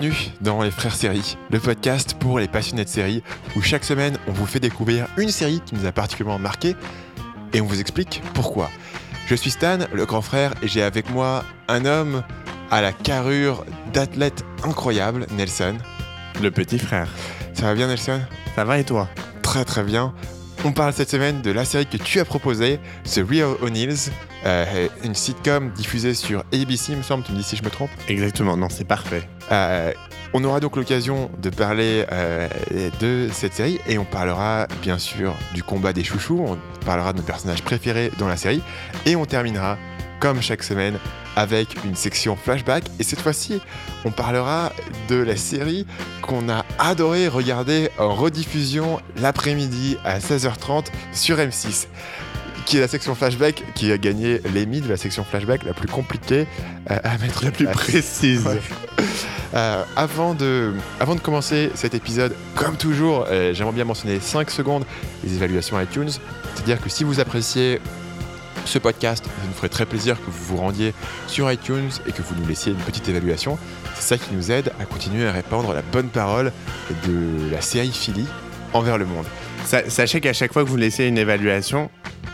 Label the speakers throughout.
Speaker 1: Bienvenue dans Les Frères Séries, le podcast pour les passionnés de séries, où chaque semaine on vous fait découvrir une série qui nous a particulièrement marqué et on vous explique pourquoi. Je suis Stan, le grand frère, et j'ai avec moi un homme à la carrure d'athlète incroyable, Nelson.
Speaker 2: Le petit frère.
Speaker 1: Ça va bien, Nelson?
Speaker 2: Ça va et toi?
Speaker 1: Très très bien. On parle cette semaine de la série que tu as proposée, The Real O'Neills, euh, une sitcom diffusée sur ABC, il me semble, tu me dis si je me trompe.
Speaker 2: Exactement, non, c'est parfait.
Speaker 1: Euh, on aura donc l'occasion de parler euh, de cette série et on parlera bien sûr du combat des chouchous, on parlera de nos personnages préférés dans la série et on terminera comme chaque semaine avec une section flashback et cette fois-ci on parlera de la série qu'on a adoré regarder en rediffusion l'après-midi à 16h30 sur M6 qui est la section flashback qui a gagné l'Emmy de la section flashback la plus compliquée euh, à mettre
Speaker 2: La plus
Speaker 1: place.
Speaker 2: précise.
Speaker 1: Ouais. Euh, avant, de, avant de commencer cet épisode, comme toujours, euh, j'aimerais bien mentionner 5 secondes les évaluations iTunes. C'est-à-dire que si vous appréciez ce podcast, ça nous ferait très plaisir que vous vous rendiez sur iTunes et que vous nous laissiez une petite évaluation. C'est ça qui nous aide à continuer à répandre la bonne parole de la série Philly envers le monde.
Speaker 2: Sa- sachez qu'à chaque fois que vous laissez une évaluation,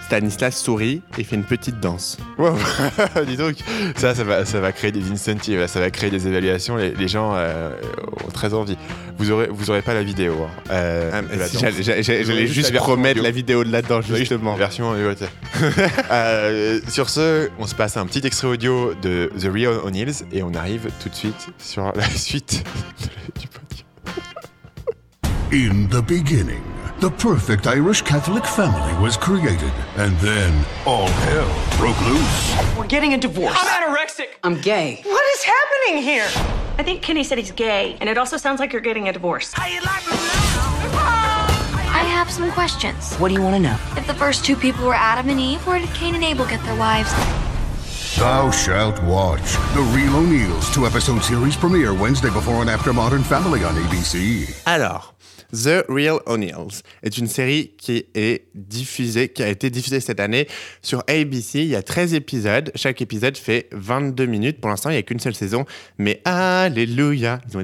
Speaker 2: Stanislas sourit et fait une petite danse.
Speaker 1: Wow. Dis donc, ça, ça va, ça va créer des incentives, ça va créer des évaluations. Les, les gens euh, ont très envie. Vous aurez, vous aurez pas la vidéo. hein, euh,
Speaker 2: Ah,
Speaker 1: de la
Speaker 2: si,
Speaker 1: danse.
Speaker 2: J'allais
Speaker 1: juste
Speaker 2: juste
Speaker 1: la version
Speaker 2: promettre
Speaker 1: audio.
Speaker 2: la vidéo de là-dedans, justement.
Speaker 1: Version. Euh, sur ce, on se passe un petit extrait audio de The Real O'Neills et on arrive tout de suite sur la suite du podcast.
Speaker 3: In the beginning, the perfect Irish Catholic family was created. And then all hell broke loose.
Speaker 4: We're getting a divorce.
Speaker 5: I'm anorexic.
Speaker 4: I'm gay.
Speaker 5: What is happening here?
Speaker 6: I think Kenny said he's gay, and it also sounds like you're getting a divorce.
Speaker 5: How you like me
Speaker 7: I have some questions.
Speaker 4: What do you want to know?
Speaker 7: If the first two people were Adam and Eve, where did Cain and Abel get their wives?
Speaker 3: Thou shalt watch The Real O'Neills, two episode series premiere Wednesday before and after Modern Family on ABC.
Speaker 2: Alors, The Real O'Neills est une série qui a été diffusée cette année sur ABC. Il y a 13 épisodes. Chaque épisode fait 22 minutes. Pour l'instant, il n'y a qu'une seule saison. Mais alléluia, ils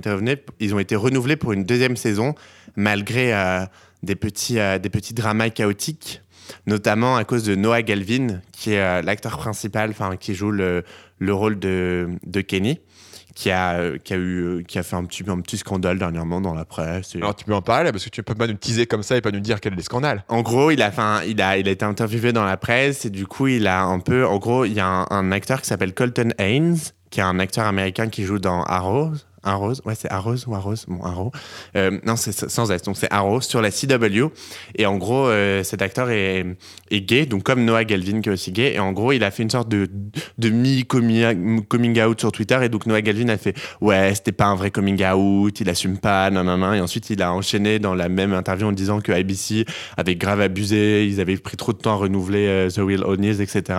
Speaker 2: ont été, renouvelés pour une deuxième saison, malgré euh, des, petits, euh, des petits dramas chaotiques. Notamment à cause de Noah Galvin, qui est euh, l'acteur principal, enfin qui joue le, le rôle de Kenny, qui a, euh, qui, a eu, qui a fait un petit, un petit scandale dernièrement dans la presse. Et-
Speaker 1: Alors tu peux en parler parce que tu peux pas nous teaser comme ça et pas nous dire quel est le scandale.
Speaker 2: En gros, il a, fait un- il, a, il a été interviewé dans la presse et du coup, il a un peu. En gros, il y a un, un acteur qui s'appelle Colton Haynes, qui est un acteur américain qui joue dans Arrow. Arrow, ouais, c'est Arrow ou Arrow Bon, Arrow. Euh, non, c'est sans S, donc c'est Arrow sur la CW. Et en gros, euh, cet acteur est, est gay, donc comme Noah Galvin qui est aussi gay. Et en gros, il a fait une sorte de, de mi-coming coming out sur Twitter. Et donc Noah Galvin a fait Ouais, c'était pas un vrai coming out, il assume pas, non. Et ensuite, il a enchaîné dans la même interview en disant que ABC avait grave abusé, ils avaient pris trop de temps à renouveler euh, The Real O'Neills, etc.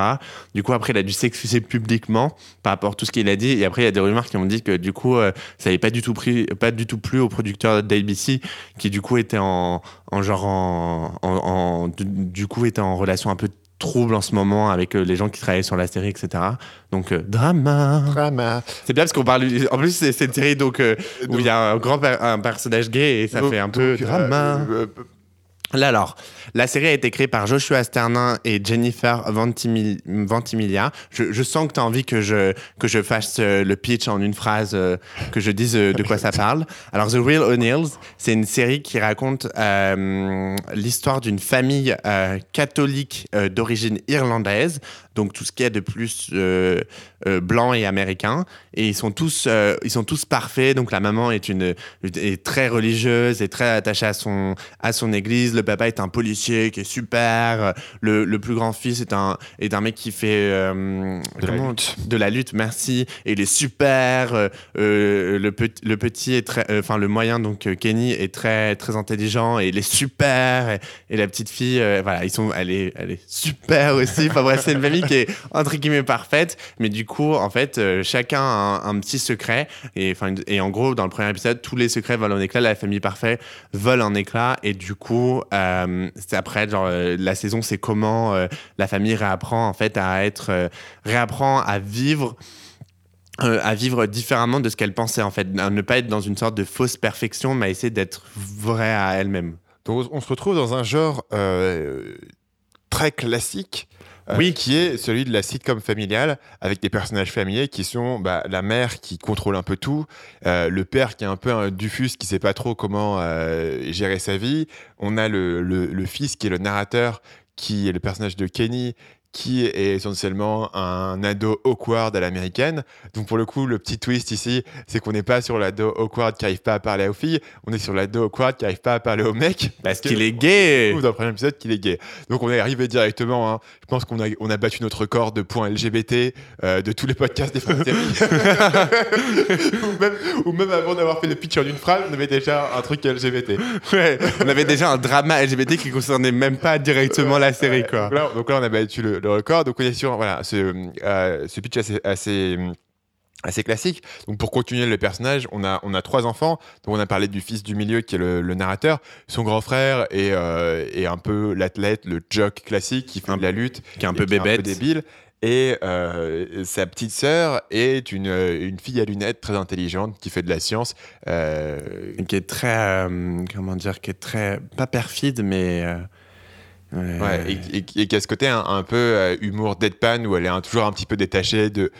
Speaker 2: Du coup, après, il a dû s'excuser publiquement par rapport à tout ce qu'il a dit. Et après, il y a des rumeurs qui ont dit que du coup, euh, ça n'avait pas du tout pris, pas du tout plu au producteur d'ABC, qui du coup était en, en genre en, en- en- du, coup était en relation un peu trouble en ce moment avec euh, les gens qui travaillaient sur la série, etc. Donc euh, drama.
Speaker 1: Drama.
Speaker 2: C'est bien parce qu'on parle. En plus, c'est une série donc euh, où il y a un grand per- un personnage gay et ça fait un peu drama.
Speaker 1: Euh,
Speaker 2: Là alors, la série a été créée par Joshua Sternin et Jennifer Ventimiglia. Je, sens que tu as envie que je, que je fasse euh, le pitch en une phrase, euh, que je dise euh, de quoi ça parle. Alors, The Real O'Neills, c'est une série qui raconte l'histoire d'une famille catholique d'origine irlandaise, donc tout ce qu'il y a de plus euh, euh, blanc et américain. Et ils sont tous, euh, ils sont tous parfaits. Donc la maman est une est très religieuse et très attachée à son à son église. Le papa est un policier qui est super. Le, le plus grand fils est un est un mec qui fait
Speaker 1: De la lutte.
Speaker 2: de la lutte. Merci. Et il est super. Le petit le petit est très, enfin le moyen donc Kenny est très très intelligent et il est super. Et, et la petite fille, voilà, ils sont, elle est elle est super aussi. Enfin bref, c'est une famille qui est entre guillemets parfaite, mais du coup en fait euh, chacun a un, petit secret et en gros dans le premier épisode tous les secrets volent en éclats, la famille parfaite vole en éclats et du coup euh, après genre euh, la saison c'est comment la famille réapprend en fait à être réapprend à vivre à vivre différemment de ce qu'elle pensait en fait, à ne pas être dans une sorte de fausse perfection, mais à essayer d'être vraie à elle-même.
Speaker 1: Donc on se retrouve dans un genre très classique. Euh,
Speaker 2: Oui.
Speaker 1: qui est celui de la sitcom familiale avec des personnages familiers qui sont bah, la mère qui contrôle un peu tout, euh, le père qui est un peu un dufus qui sait pas trop comment euh, gérer sa vie, on a le, le- le fils qui est le narrateur qui est le personnage de Kenny qui est essentiellement un ado awkward à l'américaine. Donc pour le coup, le petit twist ici, c'est qu'on n'est pas sur l'ado awkward qui arrive pas à parler aux filles, on est sur l'ado awkward qui arrive pas à parler aux mecs.
Speaker 2: Parce qu'il est gay.
Speaker 1: dans le premier épisode qu'il est gay. Donc on est arrivé directement. hein. Je pense qu'on a, on a battu notre record de points LGBT euh, de tous les podcasts des Séries. ou, même, ou même avant d'avoir fait le pitch en une phrase, on avait déjà un truc LGBT.
Speaker 2: Ouais, on avait déjà un drama LGBT qui concernait même pas directement la série quoi.
Speaker 1: Donc là, donc là, on a battu le, le record. Donc on est sur voilà, ce, euh, ce pitch assez, assez, assez classique. Donc pour continuer le personnage, on a, on a trois enfants. Donc on a parlé du fils du milieu qui est le, le narrateur. Son grand frère est, euh, est un peu l'athlète, le jock classique qui fait
Speaker 2: Un-
Speaker 1: de la lutte.
Speaker 2: qui est un peu
Speaker 1: qui est
Speaker 2: bébête.
Speaker 1: débile. Et euh, sa petite sœur est une, une fille à lunettes très intelligente qui fait de la science. Euh,
Speaker 2: Qui est très, comment dire, qui est très, pas perfide, mais. Euh, ouais.
Speaker 1: Ouais, et, et- et qui a ce côté un, un peu euh, humour deadpan où elle est un- toujours un petit peu détachée de,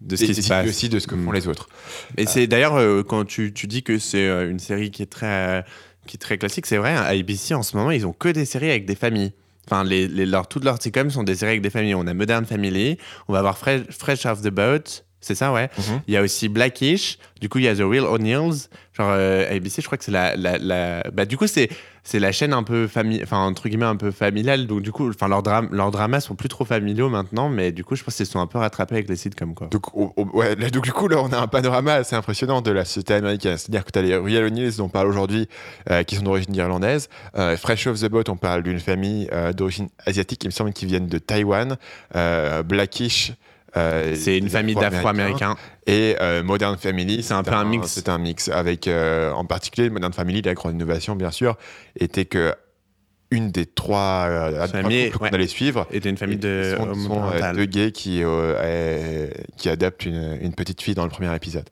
Speaker 2: de ce qui se passe.
Speaker 1: aussi de ce que font
Speaker 2: Mm.
Speaker 1: les autres.
Speaker 2: Et c'est d'ailleurs euh, quand tu, tu dis que c'est euh, une série qui est très qui est très classique, c'est vrai. hein, À ABC en ce moment, ils ont que des séries avec des familles. Enfin, les, les, leurs, toutes leurs sitcoms sont des séries avec des familles. On a Modern Family, on va avoir Fresh, Fresh Off the Boat, c'est ça, ouais.
Speaker 1: Mhm.
Speaker 2: Il y a aussi Blackish, du coup, il y a The Real O'Neills. Genre, euh, ABC, je crois que c'est la, la, la- Bah, du coup, c'est, c'est la chaîne un peu famille, enfin, entre guillemets, un peu familiale. Donc, du coup, enfin, leurs, dram- leurs dramas sont plus trop familiaux maintenant, mais du coup, je pense qu'ils sont un peu rattrapés avec les sitcoms, quoi.
Speaker 1: Donc, au- ouais, là, donc, du coup, là, on a un panorama assez impressionnant de la société américaine. C'est-à-dire que tu as les Real O'Neills dont on parle aujourd'hui, euh, qui sont d'origine irlandaise. Euh, Fresh Off the Boat, on parle d'une famille d'origine asiatique, il me semble qu'ils viennent de Taïwan. Blackish, euh,
Speaker 2: C'est une famille d'Afro-Américains.
Speaker 1: Et euh, Modern Family,
Speaker 2: C'est un peu un mix.
Speaker 1: C'est un mix avec, euh, en particulier, Modern Family, la grande innovation, bien sûr, était que une des trois, trois
Speaker 2: Famille,
Speaker 1: couples
Speaker 2: ouais.
Speaker 1: qu'on allait suivre
Speaker 2: était une famille de
Speaker 1: sont, sont,
Speaker 2: homoparentales.
Speaker 1: deux gays qui, qui adoptent une, une petite fille dans le premier épisode.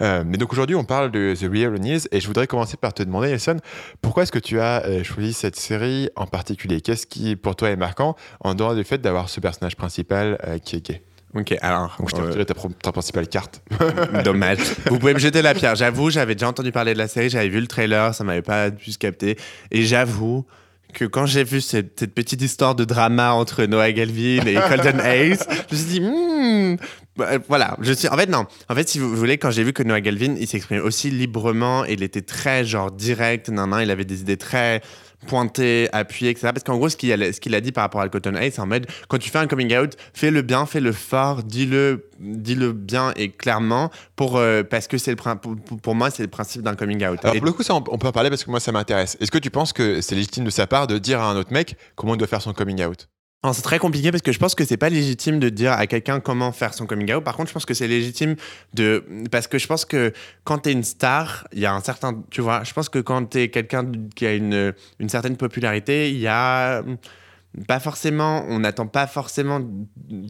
Speaker 1: Mais donc aujourd'hui, on parle de The Real O'Neills et je voudrais commencer par te demander, Nelson, pourquoi est-ce que tu as choisi cette série en particulier? Qu'est-ce qui, pour toi, est marquant en dehors du fait d'avoir ce personnage principal qui est gay?
Speaker 2: Ok, alors,
Speaker 1: Donc je t'ai
Speaker 2: euh,
Speaker 1: retiré ta, principale carte.
Speaker 2: dommage. Vous pouvez me jeter la pierre. J'avoue, j'avais déjà entendu parler de la série, j'avais vu le trailer, ça m'avait pas plus capté. Et j'avoue que quand j'ai vu cette, cette petite histoire de drama entre Noah Galvin et Colton Hayes, je me suis dit, hmm, bah, voilà. Je suis, en fait, non. En fait, si vous voulez, quand j'ai vu que Noah Galvin, il s'exprimait aussi librement, il était très genre direct, nan, nan, il avait des idées très pointées, appuyées, etc. Parce qu'en gros, ce qu'il a, ce a dit par rapport à Cotton Hayes, c'est en mode, quand tu fais un coming out, fais-le bien, fais-le fort, dis-le, dis-le bien et clairement, pour, euh, parce que c'est le, pour, pour- moi, c'est le principe d'un coming out.
Speaker 1: Alors
Speaker 2: Et-
Speaker 1: pour le coup, ça, on on peut en parler parce que moi, ça m'intéresse. Est-ce que tu penses que c'est légitime de sa part de dire à un autre mec comment il doit faire son coming out?
Speaker 2: C'est très compliqué parce que je pense que c'est pas légitime de dire à quelqu'un comment faire son coming out. Par contre, je pense que c'est légitime de parce que je pense que quand t'es une star, il y a un certain, tu vois, je pense que quand t'es quelqu'un qui a une une certaine popularité, il y a pas forcément, on n'attend pas forcément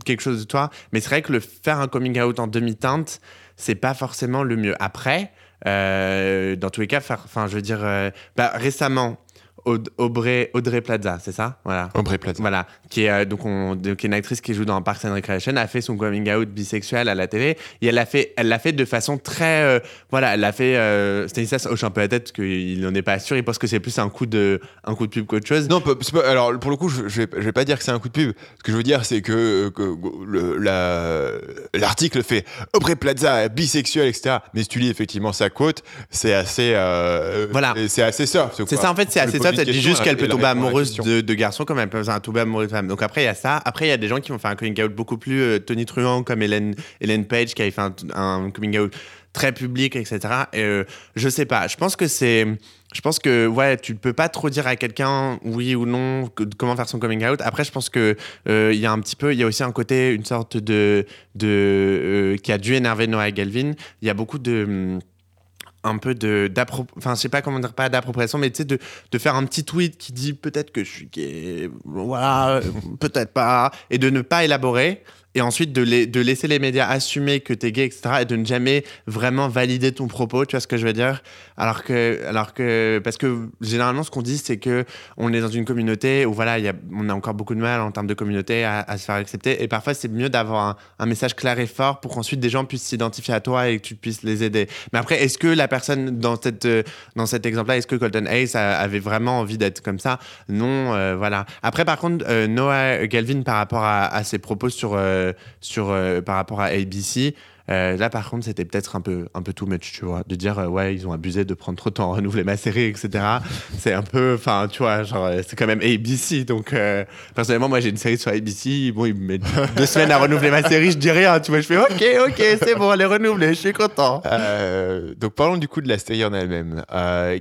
Speaker 2: quelque chose de toi, mais c'est vrai que le faire un coming out en demi-teinte, c'est pas forcément le mieux. Après, euh, dans tous les cas, enfin, je veux dire, euh, bah, récemment, Aubrey, Audrey Plaza, c'est ça, voilà.
Speaker 1: Aubrey Plaza.
Speaker 2: Voilà, qui est euh, donc, on, donc une actrice qui joue dans Parks and Recreation, a fait son coming out bisexuel à la télé et elle l'a fait, elle l'a fait de façon très, euh, voilà, elle l'a fait. Euh, Stanislas hoche un peu la tête parce qu'il n'en est pas sûr, il pense que c'est plus un coup de, un coup de pub qu'autre chose.
Speaker 1: Non, pas- alors pour le coup, je, je, vais, je vais pas dire que c'est un coup de pub. Ce que je veux dire, c'est que, que le- la- l'article fait Aubrey Plaza, bisexuel, etc. Mais si tu lis effectivement sa quote, c'est assez, euh,
Speaker 2: Voilà.
Speaker 1: c'est assez soft.
Speaker 2: C'est ça, en fait, c'est assez soft. Elle dit juste qu'elle
Speaker 1: elle-
Speaker 2: peut tomber amoureuse de, de garçons comme elle peut tomber amoureuse de femmes. Donc après, il y a ça. Après, il y a des gens qui vont faire un coming out beaucoup plus euh, tonitruant, comme Hélène, Hélène Page, qui avait fait un, un coming out très public, etc. Et euh, je sais pas. Je pense que c'est. Je pense que ouais, tu ne peux pas trop dire à quelqu'un oui ou non que- comment faire son coming out. Après, je pense que euh, il y a un petit peu, il y a aussi un côté, une sorte de de euh, qui a dû énerver Noah Galvin. Il y a beaucoup de hum, un peu de enfin je sais pas comment dire pas d'appropriation mais tu sais de, de faire un petit tweet qui dit peut-être que je suis gay voilà euh, peut-être pas et de ne pas élaborer et ensuite de, la- de laisser les médias assumer que t'es gay, etc., et de ne jamais vraiment valider ton propos, tu vois ce que je veux dire? Alors que, alors que, parce que généralement, ce qu'on dit, c'est que on est dans une communauté où voilà, on a encore beaucoup de mal en termes de communauté à, se faire accepter, et parfois c'est mieux d'avoir un, message clair et fort pour qu'ensuite des gens puissent s'identifier à toi et que tu puisses les aider. Mais après, est-ce que la personne dans cette, dans cet exemple-là, est-ce que Colton Hayes avait vraiment envie d'être comme ça? Non, euh, voilà. Après, par contre, euh, Noah Galvin, par rapport à, à ses propos sur, euh, sur euh, par rapport à ABC. Euh, là, par contre, c'était peut-être un peu, un peu too much, tu vois, de dire euh, ouais, ils ont abusé de prendre trop de temps à renouveler ma série, etc. c'est un peu, enfin, tu vois, genre, euh, c'est quand même ABC, donc euh, personnellement, moi, j'ai une série sur ABC, bon, ils me mettent deux semaines à renouveler ma série, je dis rien, tu vois, je fais ok, ok, c'est bon, elle est renouvelée, je suis content.
Speaker 1: Donc parlons du coup de la série en elle-même.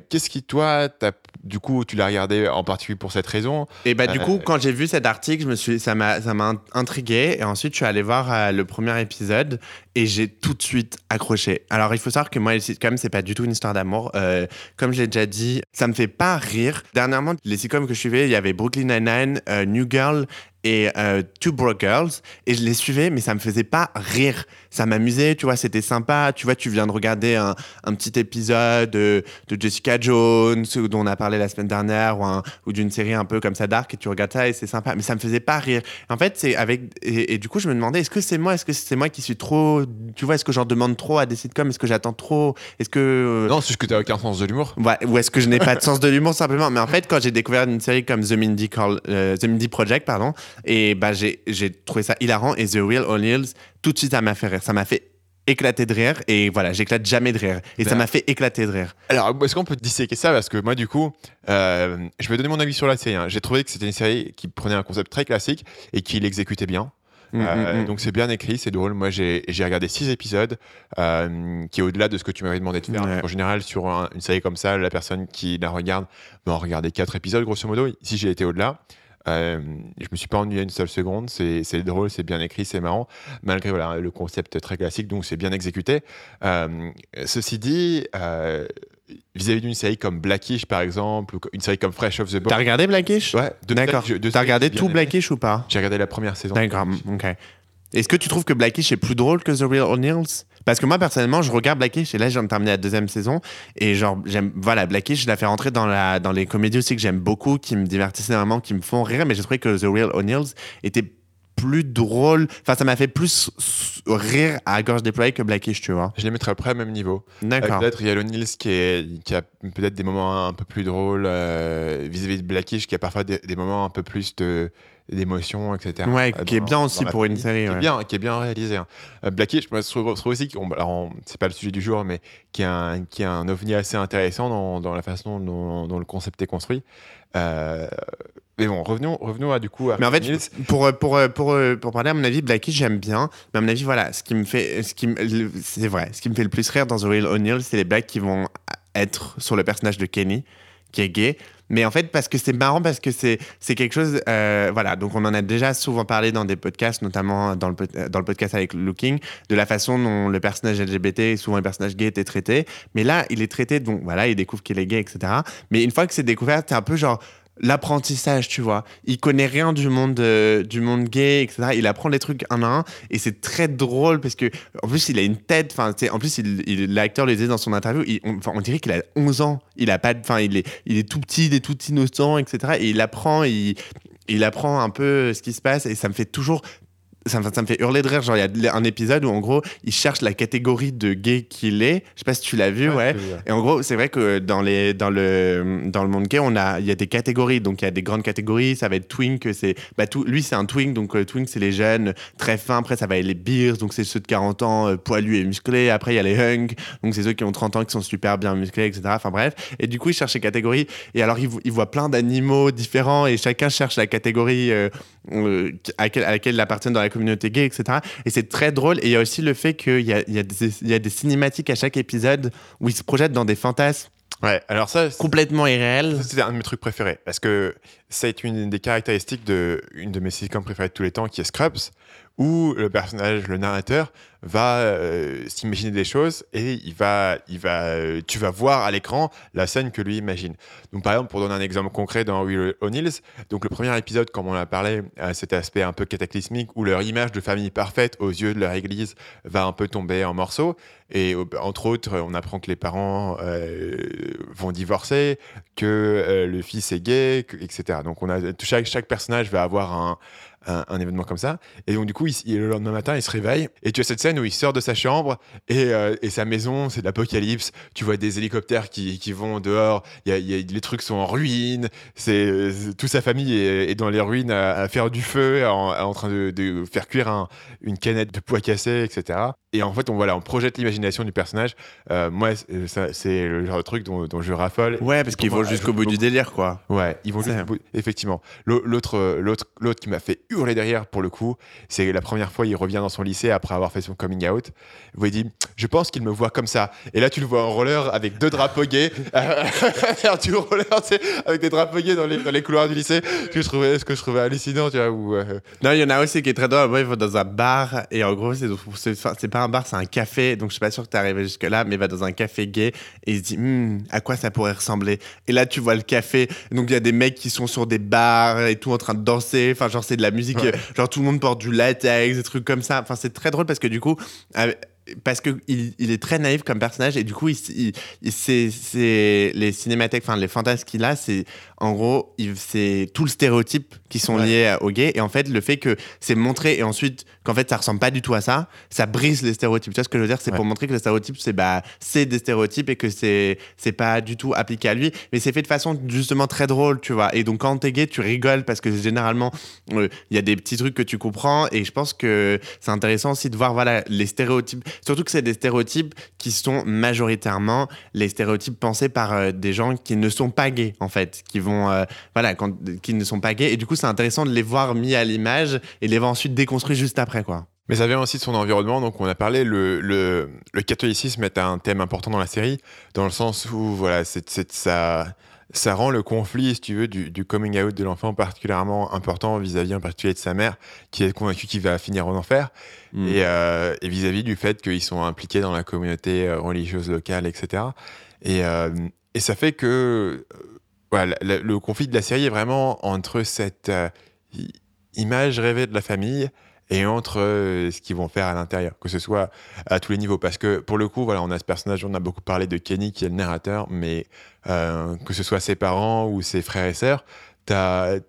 Speaker 1: Qu'est-ce qui toi, t'as- du coup, tu l'as regardé en particulier pour cette raison?
Speaker 2: Et bah du
Speaker 1: Euh,
Speaker 2: coup, quand j'ai vu cet article, je me suis, ça m'a, ça m'a intrigué. Et ensuite, je suis allé voir euh, le premier épisode et j'ai tout de suite accroché. Alors, il faut savoir que moi, les sitcoms, c'est pas du tout une histoire d'amour. Euh, comme je l'ai déjà dit, ça me fait pas rire. Dernièrement, les sitcoms que je suivais, il y avait Brooklyn Nine-Nine, euh, New Girl et euh, Two Broke Girls et je les suivais mais ça me faisait pas rire. Ça m'amusait tu vois c'était sympa. Tu vois tu viens de regarder un, un petit épisode de, de Jessica Jones dont on a parlé la semaine dernière ou, un- ou d'une série un peu comme ça dark et tu regardes ça et c'est sympa. Mais ça me faisait pas rire. En fait c'est avec et, et du coup je me demandais est-ce que c'est moi est-ce que c'est moi qui suis trop tu vois est-ce que j'en demande trop à des sitcoms? Est-ce que j'attends trop? Est-ce que euh,
Speaker 1: Non, c'est juste que t'as aucun sens de l'humour.
Speaker 2: Ouais, ou est-ce que je n'ai pas de sens de l'humour simplement? Mais en fait, quand j'ai découvert une série comme The Mindy, Call- euh, The Mindy Project, pardon, et bah j'ai trouvé ça hilarant et The Real O'Neills, tout de suite ça m'a fait rire, ça m'a fait éclater de rire et voilà, j'éclate jamais de rire et ça
Speaker 1: Ben.
Speaker 2: m'a fait éclater de rire.
Speaker 1: Alors, est-ce qu'on peut disséquer ça? Parce que moi, du coup, euh, je vais donner mon avis sur la série. hein. J'ai trouvé que c'était une série qui prenait un concept très classique et qui l'exécutait bien.
Speaker 2: Mm,
Speaker 1: Euh,
Speaker 2: mm, mm.
Speaker 1: Donc c'est bien écrit, c'est drôle. Moi j'ai j'ai regardé six épisodes, euh, qui est au-delà de ce que tu m'avais demandé de faire.
Speaker 2: Ouais.
Speaker 1: En général, sur un- une série comme ça, la personne qui la regarde va en regarder quatre épisodes grosso modo. Ici j'ai été au-delà. Euh, je me suis pas ennuyé une seule seconde. C'est drôle, c'est bien écrit, c'est marrant, malgré voilà, le concept très classique. Donc c'est bien exécuté. Euh, ceci dit, euh, vis-à-vis d'une série comme Blackish par exemple, ou une série comme Fresh Off the Boat,
Speaker 2: T'as regardé Blackish?
Speaker 1: Ouais,
Speaker 2: D'accord. T'as regardé tout. Blackish ou pas?
Speaker 1: J'ai regardé la première saison.
Speaker 2: D'accord, ok. Est-ce que tu trouves que Blackish est plus drôle que The Real O'Neills Parce que moi, personnellement, je regarde Blackish et là, je viens de terminer la deuxième saison. Et genre, j'aime, voilà, Blackish, je la fais rentrer dans, la, dans les comédies aussi que j'aime beaucoup, qui me divertissent énormément, qui me font rire. Mais j'ai trouvé que The Real O'Neills était plus drôle. Enfin, ça m'a fait plus rire à gorge déployée que Blackish, tu vois.
Speaker 1: Je les mettrais à peu près au même niveau. Euh,
Speaker 2: D'accord.
Speaker 1: peut-être Yellow Nils qui, est, qui a peut-être des moments un peu plus drôles euh, vis-à-vis de Blackish, qui a parfois des, des moments un peu plus de d'émotion, etc.
Speaker 2: Ouais,
Speaker 1: Euh,
Speaker 2: qui est bien aussi pour une série,
Speaker 1: Qui, est bien, qui est bien réalisé. hein. Euh, Blackish, moi, je trouve, aussi, c'est pas le sujet du jour, mais qui est un, qui un ovni assez intéressant dans, dans la façon dont, le concept est construit. Euh, mais bon, revenons, revenons à du coup à
Speaker 2: Mais en fait, pour, pour, pour, pour parler, à mon avis, Blackish, j'aime bien. Mais à mon avis, voilà, ce qui me fait. Ce qui c'est vrai, ce qui me fait le plus rire dans The Real O'Neill, c'est les blagues qui vont être sur le personnage de Kenny, qui est gay. Mais en fait, parce que c'est marrant, parce que c'est quelque chose. euh, voilà, donc on en a déjà souvent parlé dans des podcasts, notamment dans le, euh, dans le podcast avec Looking, de la façon dont le personnage LGBT souvent le personnage gay était traité. Mais là, il est traité, donc voilà, il découvre qu'il est gay, etc. Mais une fois que c'est découvert, c'est un peu genre l'apprentissage, tu vois. Il connaît rien du monde, euh, du monde gay, etc. Il apprend les trucs un à un et c'est très drôle parce que, en plus, il a une tête, enfin, en plus, l'acteur le disait dans son interview, on, dirait qu'il a 11 ans. Il a pas, enfin, il est, il est tout petit, il est tout innocent, etc. Et il apprend, il apprend un peu ce qui se passe et ça me fait toujours ça me, ça me fait hurler de rire. Genre, il y a un épisode où, en gros, il cherche la catégorie de gay qu'il est. Je sais pas si tu l'as vu, ouais. Et en gros, c'est vrai que dans, les, dans, le, dans le monde gay, on a, il y a des catégories. Donc, il y a des grandes catégories. Ça va être twink. C'est, bah, tout, lui, c'est un twink. Donc, euh, twink, c'est les jeunes très fins. Après, ça va être les beers. Donc, c'est ceux de 40 ans, euh, poilus et musclés. Après, il y a les hung. Donc, c'est ceux qui ont 30 ans, qui sont super bien musclés, etc. Enfin, bref. Et du coup, il cherche les catégories. Et alors, il, il voit plein d'animaux différents. Et chacun cherche la catégorie euh, euh, à, laquelle, à laquelle il appartient dans la communauté gay, etc. Et c'est très drôle. Et il y a aussi le fait qu'il y a, il y, a y a des cinématiques à chaque épisode où il se projette dans des fantasmes
Speaker 1: Ouais, alors ça, c'est-
Speaker 2: complètement irréels.
Speaker 1: Ça, C'était un de mes trucs préférés parce que c'est une des caractéristiques de une de mes sitcoms préférées de tous les temps, qui est Scrubs, où le personnage, le narrateur, va euh, s'imaginer des choses et il va, il va, euh, tu vas voir à l'écran la scène que lui imagine. Donc, par exemple, pour donner un exemple concret dans Will O'Neill's, donc le premier épisode, comme on l'a parlé, a cet aspect un peu cataclysmique où leur image de famille parfaite aux yeux de leur église va un peu tomber en morceaux. Et entre autres, on apprend que les parents euh, vont divorcer, que le fils est gay, etc. Donc, on a, chaque, chaque personnage va avoir un, un, un événement comme ça. Et donc, du coup, il, il- le lendemain matin, il se réveille. Et tu as cette scène où il sort de sa chambre et, euh, et sa maison, c'est l'apocalypse. Tu vois des hélicoptères qui, qui vont dehors. Y a- y a- les trucs sont en ruine. C'est, toute sa famille est, est dans les ruines à, à faire du feu, en, en train de, de faire cuire un- une canette de pois cassés, etc. Et en fait, on, voilà, on projette l'imagination du personnage. Euh, moi, c'est, ça- c'est le genre de truc dont, dont je raffole.
Speaker 2: Ouais, parce qu'ils vont jusqu'au bout du délire, quoi.
Speaker 1: Ouais, ils vont jusqu'au bout. Effectivement. L'au- L'autre, euh, l'autre, l'autre qui m'a fait hurler derrière pour le coup, c'est la première fois il revient dans son lycée après avoir fait son coming out. Où il dit, je pense qu'il me voit comme ça. Et là, tu le vois en roller avec deux drapeaux gays, faire du roller, tu avec des drapeaux gays dans les, dans les couloirs du lycée. Que je trouvais, ce que je trouvais hallucinant, tu vois. Où, euh,
Speaker 2: Non, il y en a aussi qui est très drôle. Il va dans un bar et en gros, c'est pas un bar, c'est un café. Donc, je suis pas sûr que t'es arrivé jusque-là, mais il va dans un café gay et il se dit Hmm, à quoi ça pourrait ressembler? Et là, tu vois le café. Donc, il y a des mecs qui sont sur des bars et tout en train de danser. Enfin, genre, c'est de la musique.
Speaker 1: Ouais.
Speaker 2: euh, Genre, tout le monde porte du latex, des trucs comme ça. Enfin, c'est très drôle parce que du coup. euh, parce que il, il est très naïf comme personnage et du coup il, il- il- c'est les cinémathèques enfin les fantasmes qu'il a c'est en gros c'est tout le stéréotype qui sont
Speaker 1: Ouais.
Speaker 2: liés au gay. Et en fait le fait que c'est montré et ensuite qu'en fait ça ressemble pas du tout à ça ça brise les stéréotypes. Tu vois ce que je veux dire? C'est
Speaker 1: Ouais.
Speaker 2: pour montrer que les stéréotypes c'est bah c'est des stéréotypes et que c'est c'est pas du tout appliqué à lui. Mais c'est fait de façon justement très drôle tu vois. Et donc quand t'es gay tu rigoles parce que généralement euh, il y a des petits trucs que tu comprends. Et je pense que c'est intéressant aussi de voir voilà les stéréotypes. Surtout que c'est des stéréotypes qui sont majoritairement les stéréotypes pensés par euh, des gens qui ne sont pas gays en fait. Qui vont euh, voilà quand, qui ne sont pas gays. Et du coup c'est intéressant de les voir mis à l'image et les voir ensuite déconstruits juste après quoi
Speaker 1: Mais ça vient aussi de son environnement. Donc, on a parlé, le, le, le catholicisme est un thème important dans la série, dans le sens où, voilà, c'est, c'est- ça, ça rend le conflit, si tu veux, du, du coming out de l'enfant particulièrement important vis-à-vis en particulier de sa mère, qui est convaincue qu'il va finir en enfer,
Speaker 2: Mm.
Speaker 1: et, euh, et vis-à-vis du fait qu'ils sont impliqués dans la communauté euh, religieuse locale, etc. Et, euh, et ça fait que le, conflit de la série est vraiment entre cette euh, image rêvée de la famille et entre euh, ce qu'ils vont faire à l'intérieur, que ce soit à tous les niveaux. Parce que pour le coup, voilà, on a ce personnage, on a beaucoup parlé de Kenny qui est le narrateur, mais euh, que ce soit ses parents ou ses frères et sœurs, tu as,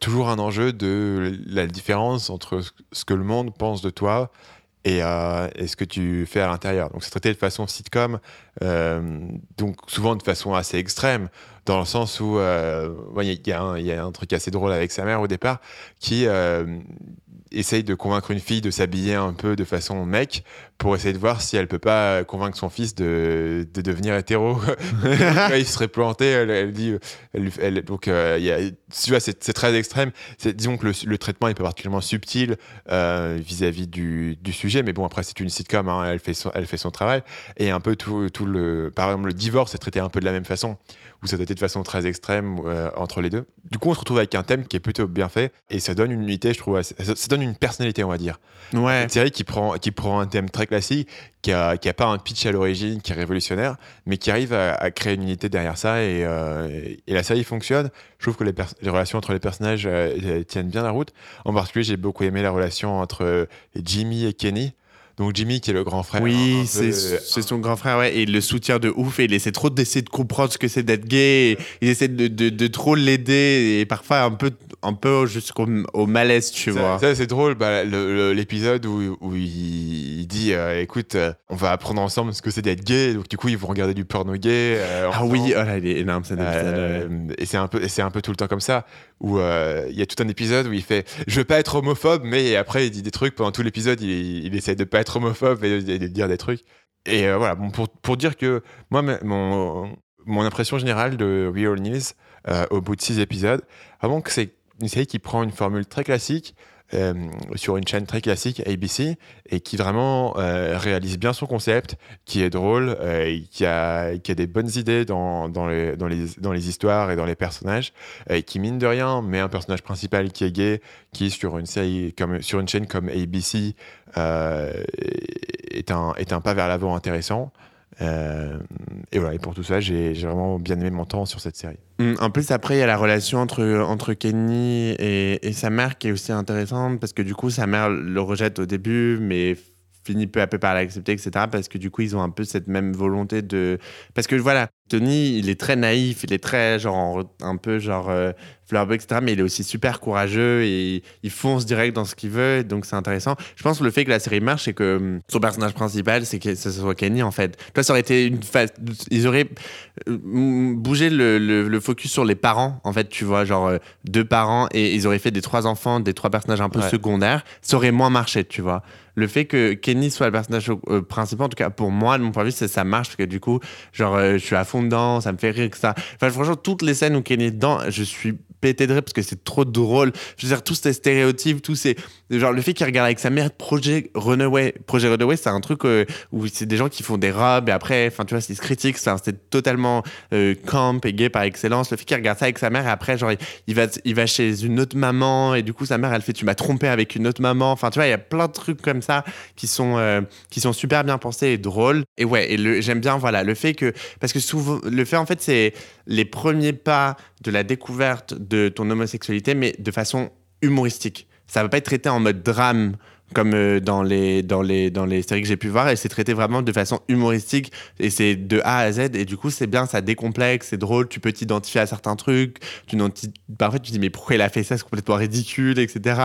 Speaker 1: toujours un enjeu de la différence entre ce- que le monde pense de toi et, et ce que tu fais à l'intérieur. Donc c'est traité de façon sitcom, donc souvent de façon assez extrême, dans le sens où euh, il y a un truc assez drôle avec sa mère au départ qui euh, essaye de convaincre une fille de s'habiller un peu de façon mec pour essayer de voir si elle peut pas convaincre son fils de, de devenir hétéro. Il serait planté, elle, elle dit, elle, lui- elle- donc euh, il y a, tu vois, c'est très extrême. Disons que le, le traitement est pas particulièrement subtil euh, vis-à-vis du, du sujet, mais bon après c'est une sitcom, hein, elle fait son, elle fait son travail et un peu tout, tout le, par exemple le divorce est traité un peu de la même façon où ça traité de façon très extrême euh, entre les deux. Du coup on se retrouve avec un thème qui est plutôt bien fait et ça donne une unité, je trouve, ça, ça donne une personnalité on va dire.
Speaker 2: ouais
Speaker 1: Une série qui prend, qui prend un thème très classique, qui a, qui a pas un pitch à l'origine, qui est révolutionnaire, mais qui arrive à, créer une unité derrière ça et, euh, et la série fonctionne. Je trouve que les, relations entre les personnages euh, tiennent bien la route. En particulier, j'ai beaucoup aimé la relation entre euh, Jimmy et Kenny. Donc Jimmy qui est le grand frère.
Speaker 2: Oui,
Speaker 1: peu-
Speaker 2: c'est c'est son grand frère, ouais, et il le soutient de ouf, et il essaie trop d'essayer de comprendre ce que c'est d'être gay, il essaie de, de, de trop l'aider, et parfois un peu, un peu jusqu'au au malaise, tu
Speaker 1: Ça-
Speaker 2: vois.
Speaker 1: Ça, c'est drôle, bah, l'épisode où, où il, dit euh, écoute, euh, on va apprendre ensemble ce que c'est d'être gay. Donc, du coup, ils vont regarder du porno gay. euh,
Speaker 2: Ah oui, oh là, il est énorme cet épisode.
Speaker 1: Euh,
Speaker 2: ouais.
Speaker 1: et c'est un peu c'est un peu tout le temps comme ça où euh, il y a tout un épisode où il fait je veux pas être homophobe mais après il dit des trucs pendant tout l'épisode il, il essaie de pas homophobe et de, dire des trucs. Et euh, voilà. Bon, pour, pour dire que moi mon, mon impression générale de Real News euh, au bout de six épisodes avant que c'est une série qui prend une formule très classique euh, sur une chaîne très classique, ABC, et qui vraiment euh, réalise bien son concept, qui est drôle, euh, et qui, a, qui a des bonnes idées dans, dans, les, dans, les, dans les histoires et dans les personnages, et qui, mine de rien, met un personnage principal qui est gay, qui, sur une, série comme, sur une chaîne comme ABC, est, un, est un pas vers l'avant intéressant. Euh, et voilà, et pour tout ça, j'ai vraiment bien aimé mon temps sur cette série.
Speaker 2: Mm, En plus, après, il y a la relation entre, entre Kenny et sa mère qui est aussi intéressante parce que du coup, sa mère le rejette au début, mais finit peu à peu par l'accepter, etc. Parce que du coup, ils ont un peu cette même volonté de. Parce que voilà, Tony, il est très naïf, il est très, genre, un peu genre euh, etc. Mais il est aussi super courageux et il fonce direct dans ce qu'il veut, donc c'est intéressant. Je pense que le fait que la série marche, c'est que hum, son personnage principal, c'est que ce soit Kenny, en fait. Toi, ça aurait été une phase. Ils auraient mm, bougé le, le- le focus sur les parents, en fait, tu vois, genre euh, deux parents, et ils auraient fait des trois enfants, des trois personnages un peu
Speaker 1: Ouais.
Speaker 2: secondaires. Ça aurait moins marché, tu vois. Le fait que Kenny soit le personnage euh, principal, en tout cas pour moi, de mon point de vue, ça, ça marche parce que du coup, genre, euh, je suis à fond dedans, ça me fait rire que ça. Enfin, franchement, toutes les scènes où Kenny est dedans, je suis rire parce que c'est trop drôle. Je veux dire, tous ces stéréotypes, tous ces. Genre, le fait qu'il regarde avec sa mère Projet Runaway. Projet Runaway, c'est un truc euh, où c'est des gens qui font des robes et après, enfin, tu vois, ils se critiquent. C'est totalement euh, camp et gay par excellence. Le fait qu'il regarde ça avec sa mère et après, genre, il, va, il va chez une autre maman et du coup, sa mère, elle fait Tu m'as trompé avec une autre maman. Enfin, tu vois, il y a plein de trucs comme ça qui sont, euh, qui sont super bien pensés et drôles. Et ouais, et j'aime bien, voilà, le fait que. Parce que souvent, le fait, en fait, c'est les premiers pas de la découverte de ton homosexualité, mais de façon humoristique. Ça va pas être traité en mode drame comme euh, dans, les, dans, les, dans les séries que j'ai pu voir, et c'est traité vraiment de façon humoristique, et c'est de A à Z, et du coup c'est bien, ça décomplexe, c'est drôle, tu peux t'identifier à certains trucs, tu parfois tu te dis mais pourquoi il a fait ça, c'est complètement ridicule, etc.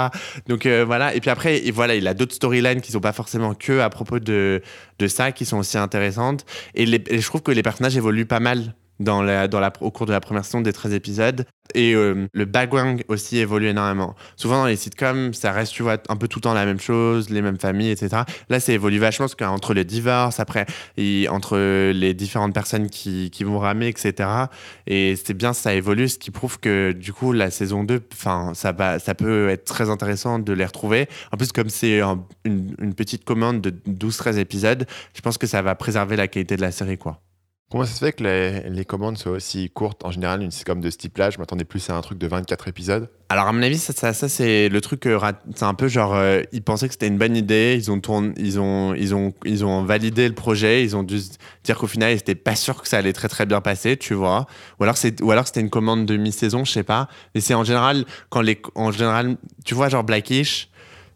Speaker 2: Donc euh, voilà, et puis après, et voilà, il a d'autres storylines qui sont pas forcément que à propos de, de ça, qui sont aussi intéressantes, et je trouve que les personnages évoluent pas mal dans la, au cours de la première saison des 13 épisodes. Et euh, le background aussi évolue énormément. Souvent dans les sitcoms, ça reste, tu vois, un peu tout le temps la même chose, les mêmes familles, etc. Là, ça évolue vachement parce qu'entre les divorces, après, entre les différentes personnes qui, vont ramer, etc. Et c'est bien, ça évolue, ce qui prouve que du coup, la saison 2, enfin, ça, ça peut être très intéressant de les retrouver. En plus, comme c'est un- une, une petite commande de 12-13 épisodes, je pense que ça va préserver la qualité de la série, quoi.
Speaker 1: Comment ça se fait que les, les commandes soient aussi courtes En général, une sitcom de ce type-là, je m'attendais plus à un truc de 24 épisodes.
Speaker 2: Alors à mon avis, ça, c'est le truc. euh, c'est un peu genre, euh, ils pensaient que c'était une bonne idée. Ils ont tourné, ils ont, ils ont, ils ont validé le projet. Ils ont dû dire qu'au final, ils n'étaient pas sûrs que ça allait très très bien passer, tu vois. Ou alors c'était une commande de mi-saison, je sais pas. Et c'est en général quand les, en général, tu vois, genre Blackish.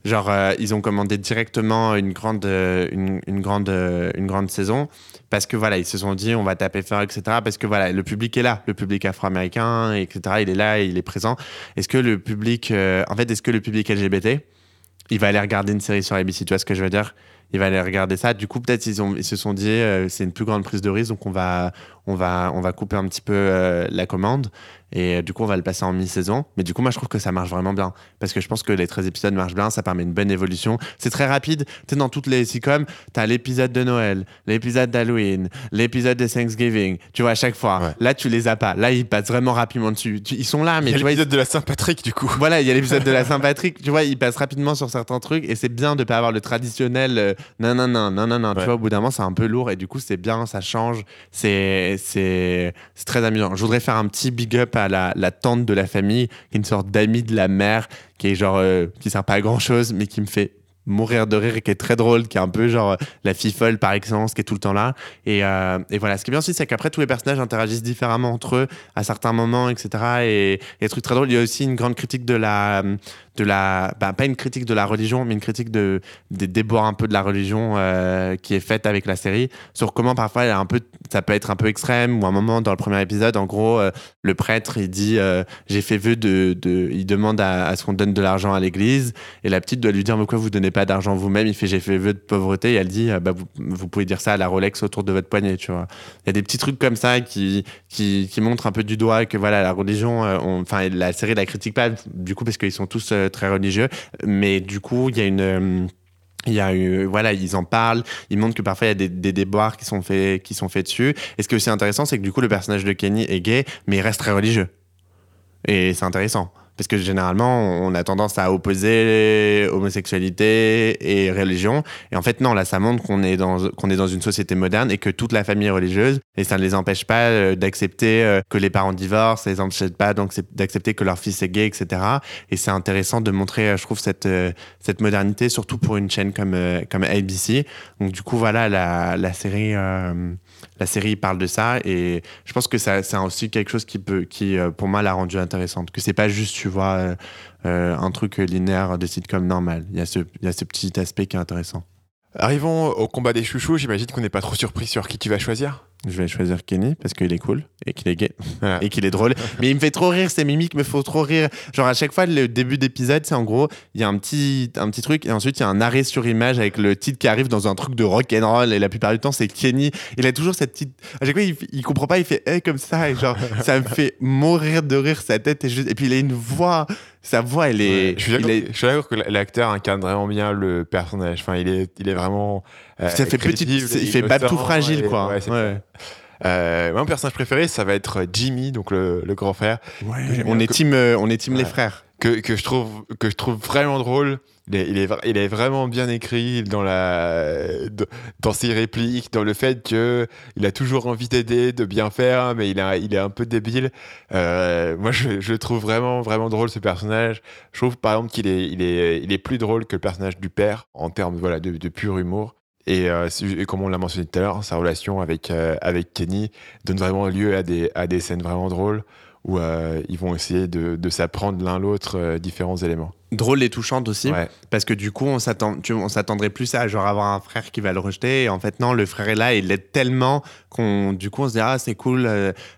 Speaker 2: Genre, euh, ils ont commandé directement une grande, une, une grande, une grande saison parce que voilà, ils se sont dit on va taper fort, etc. Parce que voilà, le public est là, le public afro-américain, etc. Il est là, il est présent. Est-ce que le public, euh, en fait, est-ce que le public LGBT, il va aller regarder une série sur ABC Tu vois ce que je veux dire? Il va aller regarder ça. Du coup, peut-être ils, ils se sont dit euh, c'est une plus grande prise de risque, donc on va, on va, on va couper un petit peu euh, la commande. Et euh, du coup, on va le passer en mi-saison. Mais du coup, moi, je trouve que ça marche vraiment bien. Parce que je pense que les 13 épisodes marchent bien, ça permet une bonne évolution. C'est très rapide. Tu sais, dans toutes les sitcoms, tu as l'épisode de Noël, l'épisode d'Halloween, l'épisode de Thanksgiving. Tu vois, à chaque fois.
Speaker 1: Ouais.
Speaker 2: Là, tu les as pas. Là, ils passent vraiment rapidement dessus. Tu- ils sont là, mais
Speaker 1: Il y a
Speaker 2: ils-
Speaker 1: l'épisode de la Saint-Patrick, du coup.
Speaker 2: voilà, il y a l'épisode de la Saint-Patrick, tu vois, il passe rapidement sur certains trucs et c'est bien de pas avoir le traditionnel euh, non, non, non, non, non, non. Tu vois, au bout d'un moment, c'est un peu lourd et du coup, c'est bien, ça change, c'est, c'est, très amusant. Je voudrais faire un petit big up à la, la tante de la famille, qui est une sorte d'amie de la mère, qui est genre, euh, qui sert pas à grand chose, mais qui me fait mourir de rire et qui est très drôle, qui est un peu genre euh, la fille folle par excellence, qui est tout le temps là. Et, euh, et voilà, ce qui est bien aussi, c'est qu'après, tous les personnages interagissent différemment entre eux à certains moments, etc. Et, et des trucs très drôles. Il y a aussi une grande critique de la, de la, bah, pas une critique de la religion, mais une critique de, des déboires un peu de la religion euh, qui est faite avec la série, sur comment parfois elle est un peu, ça peut être un peu extrême, ou un moment dans le premier épisode, en gros, euh, le prêtre, il dit, euh, j'ai fait vœu de, il demande à, à ce qu'on donne de l'argent à l'église, et la petite doit lui dire, mais pourquoi vous donnez pas d'argent vous-même? Il fait, j'ai fait vœu de pauvreté, et elle dit, bah, vous, pouvez dire ça à la Rolex autour de votre poignet, tu vois. Il y a des petits trucs comme ça qui, qui, qui montrent un peu du doigt que voilà, la religion, on- enfin, la série la critique pas, du coup, parce qu'ils sont tous très religieux, mais du coup, il y a une. euh, il y a eu, voilà, ils en parlent, ils montrent que parfois il y a des, des déboires qui sont faits, qui sont faits dessus. Et ce qui est aussi intéressant, c'est que du coup le personnage de Kenny est gay, mais il reste très religieux. Et c'est intéressant. Parce que généralement on a tendance à opposer homosexualité et religion. Et en fait non là ça montre qu'on est dans qu'on est dans une société moderne et que toute la famille est religieuse. Et ça ne les empêche pas euh, d'accepter euh, que les parents divorcent ça les empêche pas d'accepter que leur fils est gay etc et c'est intéressant de montrer euh, je trouve cette cette modernité surtout pour une chaîne comme comme ABC donc du coup voilà la, la série la série parle de ça. Et je pense que ça c'est aussi quelque chose qui peut qui pour moi l'a rendu intéressante. Que c'est pas juste tu vois un truc linéaire de sitcom normal il y a ce il y a ce petit aspect qui est intéressant
Speaker 1: Arrivons au combat des chouchous. J'imagine qu'on n'est pas trop surpris sur qui tu vas choisir.
Speaker 2: Je vais choisir Kenny parce qu'il est cool et qu'il est gay et qu'il est drôle. Mais il me fait trop rire, ses mimiques me font trop rire. Genre à chaque fois, le début d'épisode, c'est en gros, il y a un petit, un petit truc et ensuite il y a un arrêt sur image avec le titre qui arrive dans un truc de rock and roll et la plupart du temps, c'est Kenny. Il a toujours cette petite. À chaque fois, il, comprend pas, il fait hey, comme ça et genre, ça me fait mourir de rire. Sa tête est juste. Et puis il a une voix sa voix, elle est.
Speaker 1: je suis d'accord que l'acteur incarne vraiment bien le personnage. Enfin, il est, il est vraiment.
Speaker 2: Euh, ça fait petit. Il fait pas tout fragile, quoi.
Speaker 1: Ouais, euh, mon personnage préféré, ça va être Jimmy, donc le, le grand frère.
Speaker 2: on, est team, euh, on est team les frères.
Speaker 1: Que, que, je trouve, que je trouve vraiment drôle. Il est, il est, il est vraiment bien écrit dans, la, dans ses répliques, dans le fait qu'il a toujours envie d'aider, de bien faire, mais il, a, il est un peu débile. Euh, moi, je, je, trouve vraiment, vraiment drôle ce personnage. Je trouve par exemple qu'il est, il est, il est plus drôle que le personnage du père en termes voilà, de, de pur humour. Euh, et, comme on l'a mentionné tout à l'heure, sa relation avec, euh, avec Kenny donne vraiment lieu à des, à des scènes vraiment drôles où euh, ils vont essayer de, de s'apprendre l'un l'autre différents éléments.
Speaker 2: Drôle et touchante aussi, parce que du coup, on s'attendrait plus à genre avoir un frère qui va le rejeter. Et en fait, non, le frère est là, il l'aide tellement qu'on, du coup, on se dit ah c'est cool.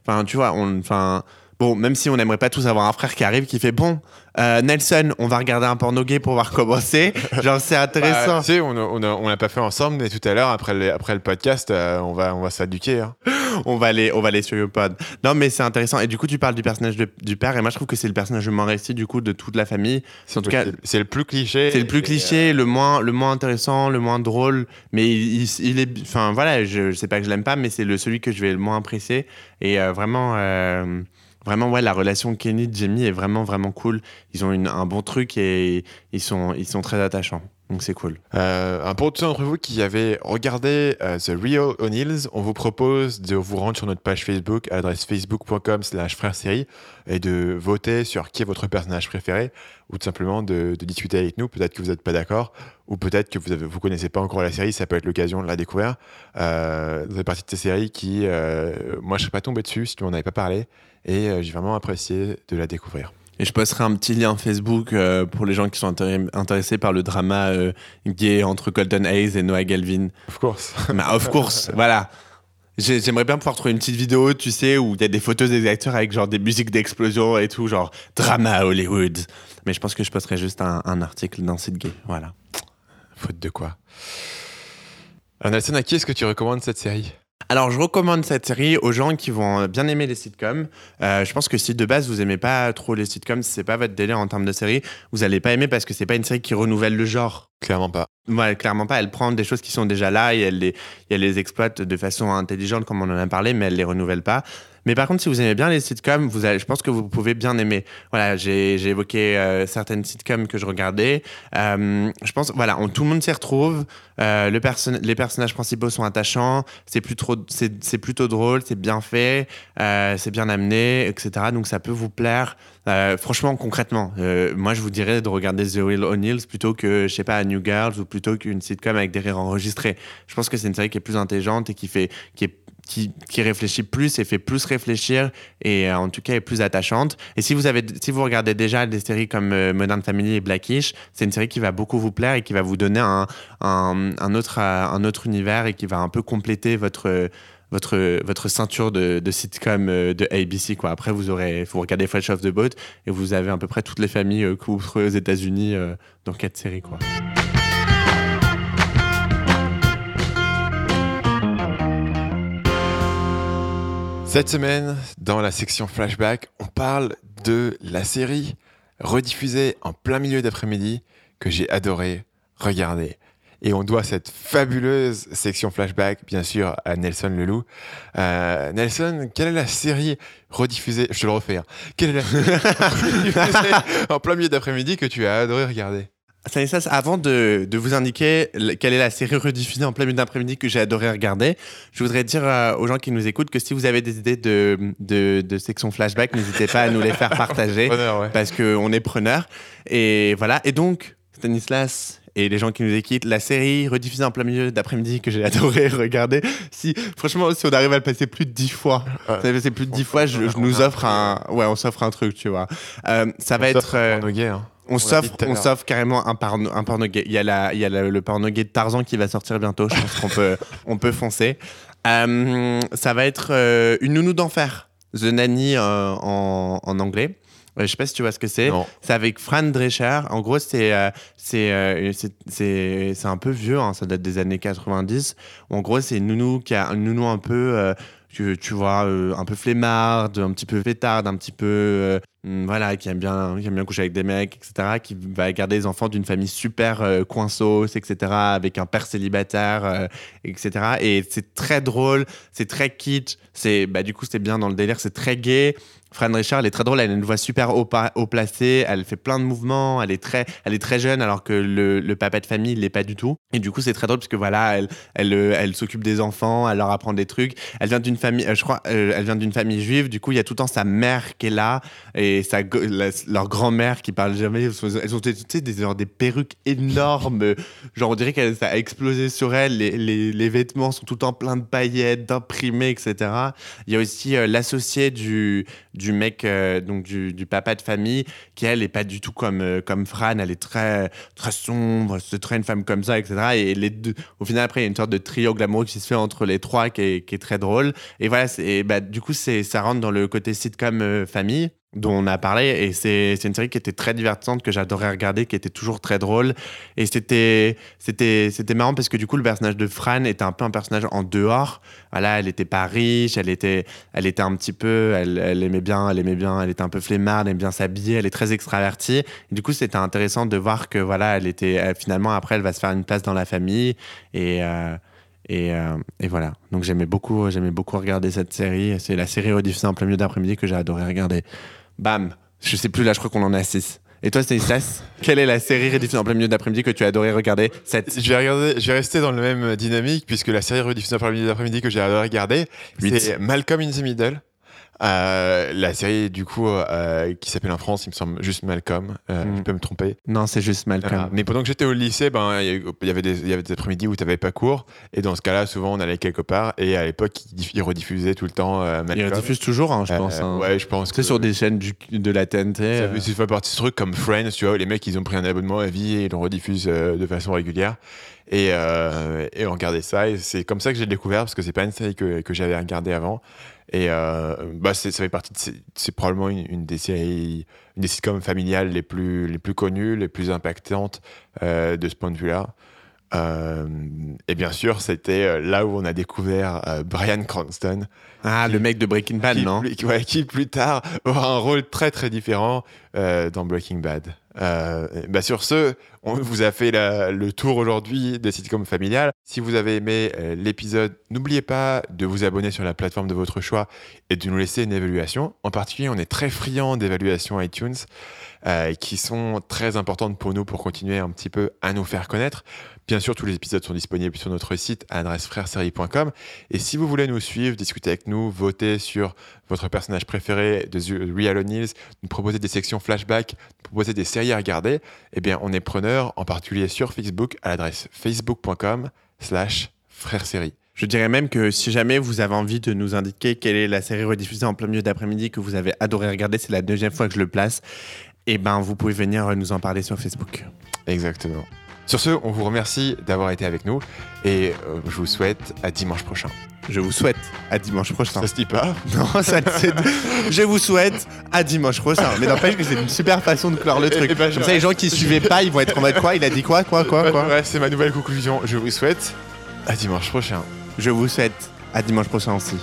Speaker 2: Enfin, tu vois, enfin. Bon, même si on n'aimerait pas tous avoir un frère qui arrive qui fait bon, euh, Nelson, on va regarder un porno gay pour voir comment c'est. Genre, c'est intéressant.
Speaker 1: Bah, tu sais, on l'a on pas fait ensemble, mais tout à l'heure, après le, après le podcast, euh, on va, on va s'éduquer. Hein.
Speaker 2: on, va aller, on va aller sur YouPod. Non, mais c'est intéressant. Et du coup, tu parles du personnage du père, et moi, je trouve que c'est le personnage le moins réussi, du coup, de toute la famille.
Speaker 1: En tout cas, c'est le plus cliché.
Speaker 2: C'est le plus cliché, euh, le, moins, le moins intéressant, le moins drôle. Mais il, il, est. Enfin, voilà, je, je, sais pas que je l'aime pas, mais c'est celui que je vais le moins apprécier. Et vraiment. Vraiment, ouais, la relation Kenny Jamie est vraiment, vraiment cool. Ils ont une, un bon truc et ils sont, ils sont très attachants. Donc c'est cool.
Speaker 1: Euh, pour tous d'entre vous qui avez regardé euh, The Real O'Neills, on vous propose de vous rendre sur notre page Facebook, à l'adresse facebook.com slash frère série, et de voter sur qui est votre personnage préféré, ou tout simplement de, discuter avec nous. Peut-être que vous n'êtes pas d'accord, ou peut-être que vous ne vous connaissez pas encore la série, ça peut être l'occasion de la découvrir. Euh, vous partie de ces séries qui, moi je ne serais pas tombé dessus si tu m'en pas parlé, et euh, j'ai vraiment apprécié de la découvrir.
Speaker 2: Et je posterai un petit lien Facebook euh, pour les gens qui sont intéressés par le drama euh, gay entre Colton Hayes et Noah Galvin.
Speaker 1: Of course.
Speaker 2: Bah, of course, voilà. J'aimerais bien pouvoir trouver une petite vidéo, tu sais, où il y a des photos des acteurs avec genre des musiques d'explosion et tout, genre drama Hollywood. Mais je pense que je posterai juste un, article d'un site gay. Voilà.
Speaker 1: Faute de quoi. Alors Nelson, à qui est-ce que tu recommandes cette série?
Speaker 2: Alors, je recommande cette série aux gens qui vont bien aimer les sitcoms. Euh, je pense que si de base vous aimez pas trop les sitcoms, si c'est pas votre délire en termes de série, vous allez pas aimer parce que c'est pas une série qui renouvelle le genre.
Speaker 1: Clairement pas.
Speaker 2: Ouais, clairement pas. Elle prend des choses qui sont déjà là et elle les, elle les exploite de façon intelligente, comme on en a parlé, mais elle les renouvelle pas. Mais par contre, si vous aimez bien les sitcoms, je pense que vous pouvez bien aimer. Voilà, j'ai évoqué euh, certaines sitcoms que je regardais. Euh, je pense, voilà, tout le monde s'y retrouve. Euh, le les personnages principaux sont attachants. C'est plutôt drôle, c'est bien fait, c'est bien amené, etc. Donc ça peut vous plaire. franchement, concrètement, moi je vous dirais de regarder The Real O'Neills plutôt que, je sais pas, New Girls ou plutôt qu'une sitcom avec des rires enregistrés. Je pense que c'est une série qui est plus intelligente et qui fait, qui est qui, réfléchit plus et fait plus réfléchir et euh, en tout cas est plus attachante. Et si vous, avez, si vous regardez déjà des séries comme euh, Modern Family et Blackish, c'est une série qui va beaucoup vous plaire et qui va vous donner un, un, autre, euh, un autre univers et qui va un peu compléter votre votre, votre ceinture de, de sitcom de ABC. Après, vous aurez, vous regardez Fresh Off the Boat et vous avez à peu près toutes les familles euh, couvrées aux États-Unis dans quatre séries. Quoi.
Speaker 1: Cette semaine, dans la section flashback, on parle de la série rediffusée en plein milieu d'après-midi que j'ai adoré regarder. Et on doit cette fabuleuse section flashback, bien sûr, à Nelson Leloup. Euh, Nelson, quelle est la série rediffusée? Je te le refais. hein. Quelle est la série en plein milieu d'après-midi que tu as adoré regarder?
Speaker 2: Stanislas, avant de, de vous indiquer le- quelle est la série rediffusée en plein milieu d'après-midi que j'ai adoré regarder, je voudrais dire euh, aux gens qui nous écoutent que si vous avez des idées de, de, de section flashback, n'hésitez pas à nous les faire partager
Speaker 1: ouais.
Speaker 2: parce qu'on est preneurs. Et voilà. Et donc, Stanislas et les gens qui nous écoutent, la série rediffusée en plein milieu d'après-midi que j'ai adoré regarder, si, franchement, si on arrive à le passer plus de dix fois,
Speaker 1: Ouais.
Speaker 2: ça passer plus de dix fois, je, je nous offre un, ouais, on s'offre un truc, tu vois. Euh, ça va
Speaker 1: Ça,
Speaker 2: être, euh,
Speaker 1: gay, hein.
Speaker 2: on s'offre, on s'offre carrément un porno, un porno gay. Il y a, la, il y a la- le porno gay de Tarzan qui va sortir bientôt. Je pense qu'on peut, on peut foncer. Euh, ça va être une nounou d'enfer. The Nanny en, en anglais. Euh, Je sais pas si tu vois ce que c'est. C'est avec Fran Drescher. En gros, c'est euh, c'est euh, c'est- c'est c'est un peu vieux. hein, ça date des années 90. En gros, c'est une nounou qui a une nounou un peu, euh, tu, tu vois, euh, un peu flemmarde, un petit peu fêtarde, un petit peu, euh, voilà, qui aime bien, qui aime bien coucher avec des mecs, etc. Qui va garder les enfants d'une famille super euh, etc. Avec un père célibataire, euh, etc. Et c'est très drôle, c'est très kitsch. C'est, bah, du coup, c'est bien dans le délire, c'est très gay. Fran Richard, elle est très drôle, elle a une voix super haut, placée, elle fait plein de mouvements, elle est très, elle est très jeune alors que le, le papa de famille il l'est pas du tout. Et du coup c'est très drôle parce que voilà, elle, elle, euh, elle s'occupe des enfants, elle leur apprend des trucs. Elle vient d'une famille, euh, je crois, elle vient d'une famille juive. Du coup il y a tout le temps sa mère qui est là et la- leur grand-mère qui parle jamais. Elles ont sais, des, genre des perruques énormes, genre on dirait que ça a explosé sur elle. Les, les, vêtements sont tout le temps pleins de paillettes, d'imprimés, etc. Il y a aussi euh, l'associé du, du mec, euh, donc du, du papa de famille, qui elle est pas du tout comme, euh, comme Fran, elle est très, très sombre, c'est très une femme comme ça, etc. Et les deux, au final, après, il y a une sorte de triangle amoureux qui se fait entre les trois qui est, qui est très drôle. Et voilà, et bah, du coup, ça rentre dans le côté sitcom famille dont on a parlé et c'est, une série qui était très divertissante que j'adorais regarder qui était toujours très drôle. Et c'était marrant parce que du coup le personnage de Fran était un peu un personnage en dehors. Voilà elle était pas riche elle était elle était un petit peu elle, elle aimait bien elle aimait bien elle était un peu flemmarde elle aimait bien s'habiller elle est très extravertie. Du coup c'était intéressant de voir que voilà elle était finalement après elle va se faire une place dans la famille. Et euh, euh, et voilà. Donc j'aimais beaucoup j'aimais beaucoup regarder cette série. C'est la série rediffusée en plein milieu d'après-midi que j'ai adoré regarder bam. Je sais plus là je crois qu'on en a six. Et toi Stanislas quelle est la série rediffusée en plein milieu d'après-midi que tu as adoré regarder cette
Speaker 1: Je vais, regarder, je vais rester dans le même dynamique puisque la série rediffusée après midi d'après-midi que j'ai adoré regarder, c'est Malcolm in the Middle. Euh, la série du coup euh, qui s'appelle en France, il me semble juste Malcolm. Euh,
Speaker 2: Mm.
Speaker 1: Je peux me tromper.
Speaker 2: non c'est juste Malcolm.
Speaker 1: Mais pendant que j'étais au lycée, ben il y avait des, il y avait des après-midi où tu n'avais pas cours et dans ce cas-là, souvent on allait quelque part et à l'époque ils, diff- ils rediffusaient tout le temps euh, Malcolm.
Speaker 2: rediffuse toujours hein, je pense hein.
Speaker 1: Ouais, je pense. que-
Speaker 2: sur des chaînes du- de la TNT
Speaker 1: ça fait partie de ce truc comme Friends, tu vois, où les mecs, ils ont pris un abonnement à vie et ils le rediffusent de façon régulière. Et, et on regardait ça. Et c'est comme ça que j'ai découvert, parce que c'est pas une série que, que j'avais regardée avant. Et euh, bah, ça fait partie de. C'est probablement une, une des séries, une des sitcoms familiales les plus, les plus connues, les plus impactantes euh, de ce point de vue-là. Euh, et bien sûr, c'était là où on a découvert euh, Brian Cranston,
Speaker 2: ah le mec de Breaking Bad
Speaker 1: qui,
Speaker 2: non?
Speaker 1: plus, ouais, qui plus tard aura un rôle très très différent euh, dans Breaking Bad. Euh, bah sur ce, on vous a fait le tour aujourd'hui des sitcoms familiales. Si vous avez aimé euh, l'épisode, n'oubliez pas de vous abonner sur la plateforme de votre choix et de nous laisser une évaluation. En particulier, on est très friand d'évaluations iTunes euh, qui sont très importantes pour nous pour continuer un petit peu à nous faire connaître. Bien sûr, tous les épisodes sont disponibles sur notre site à l'adresse frèresérie.com. Et si vous voulez nous suivre, discuter avec nous, voter sur votre personnage préféré de The Real O'Neills, nous proposer des sections flashback, nous proposer des séries à regarder, eh bien, on est preneur, en particulier sur Facebook, à l'adresse facebook.com slash frèresérie.
Speaker 2: Je dirais même que si jamais vous avez envie de nous indiquer quelle est la série rediffusée en plein milieu d'après-midi que vous avez adoré regarder, c'est la deuxième fois que je le place, et ben vous pouvez venir nous en parler sur Facebook.
Speaker 1: Exactement. Sur ce, on vous remercie d'avoir été avec nous et euh, je vous souhaite à dimanche prochain.
Speaker 2: Je vous souhaite à dimanche prochain.
Speaker 1: Ça se dit pas
Speaker 2: Non, ça c'est- Je vous souhaite à dimanche prochain. Mais n'empêche que c'est une super façon de clore le truc.
Speaker 1: Ben, je-
Speaker 2: Comme ça, les gens qui suivaient pas, ils vont être en mode quoi? Il a dit quoi Quoi Quoi Quoi?
Speaker 1: Ouais, c'est ma nouvelle conclusion. Je vous souhaite à dimanche prochain.
Speaker 2: Je vous souhaite à dimanche prochain aussi.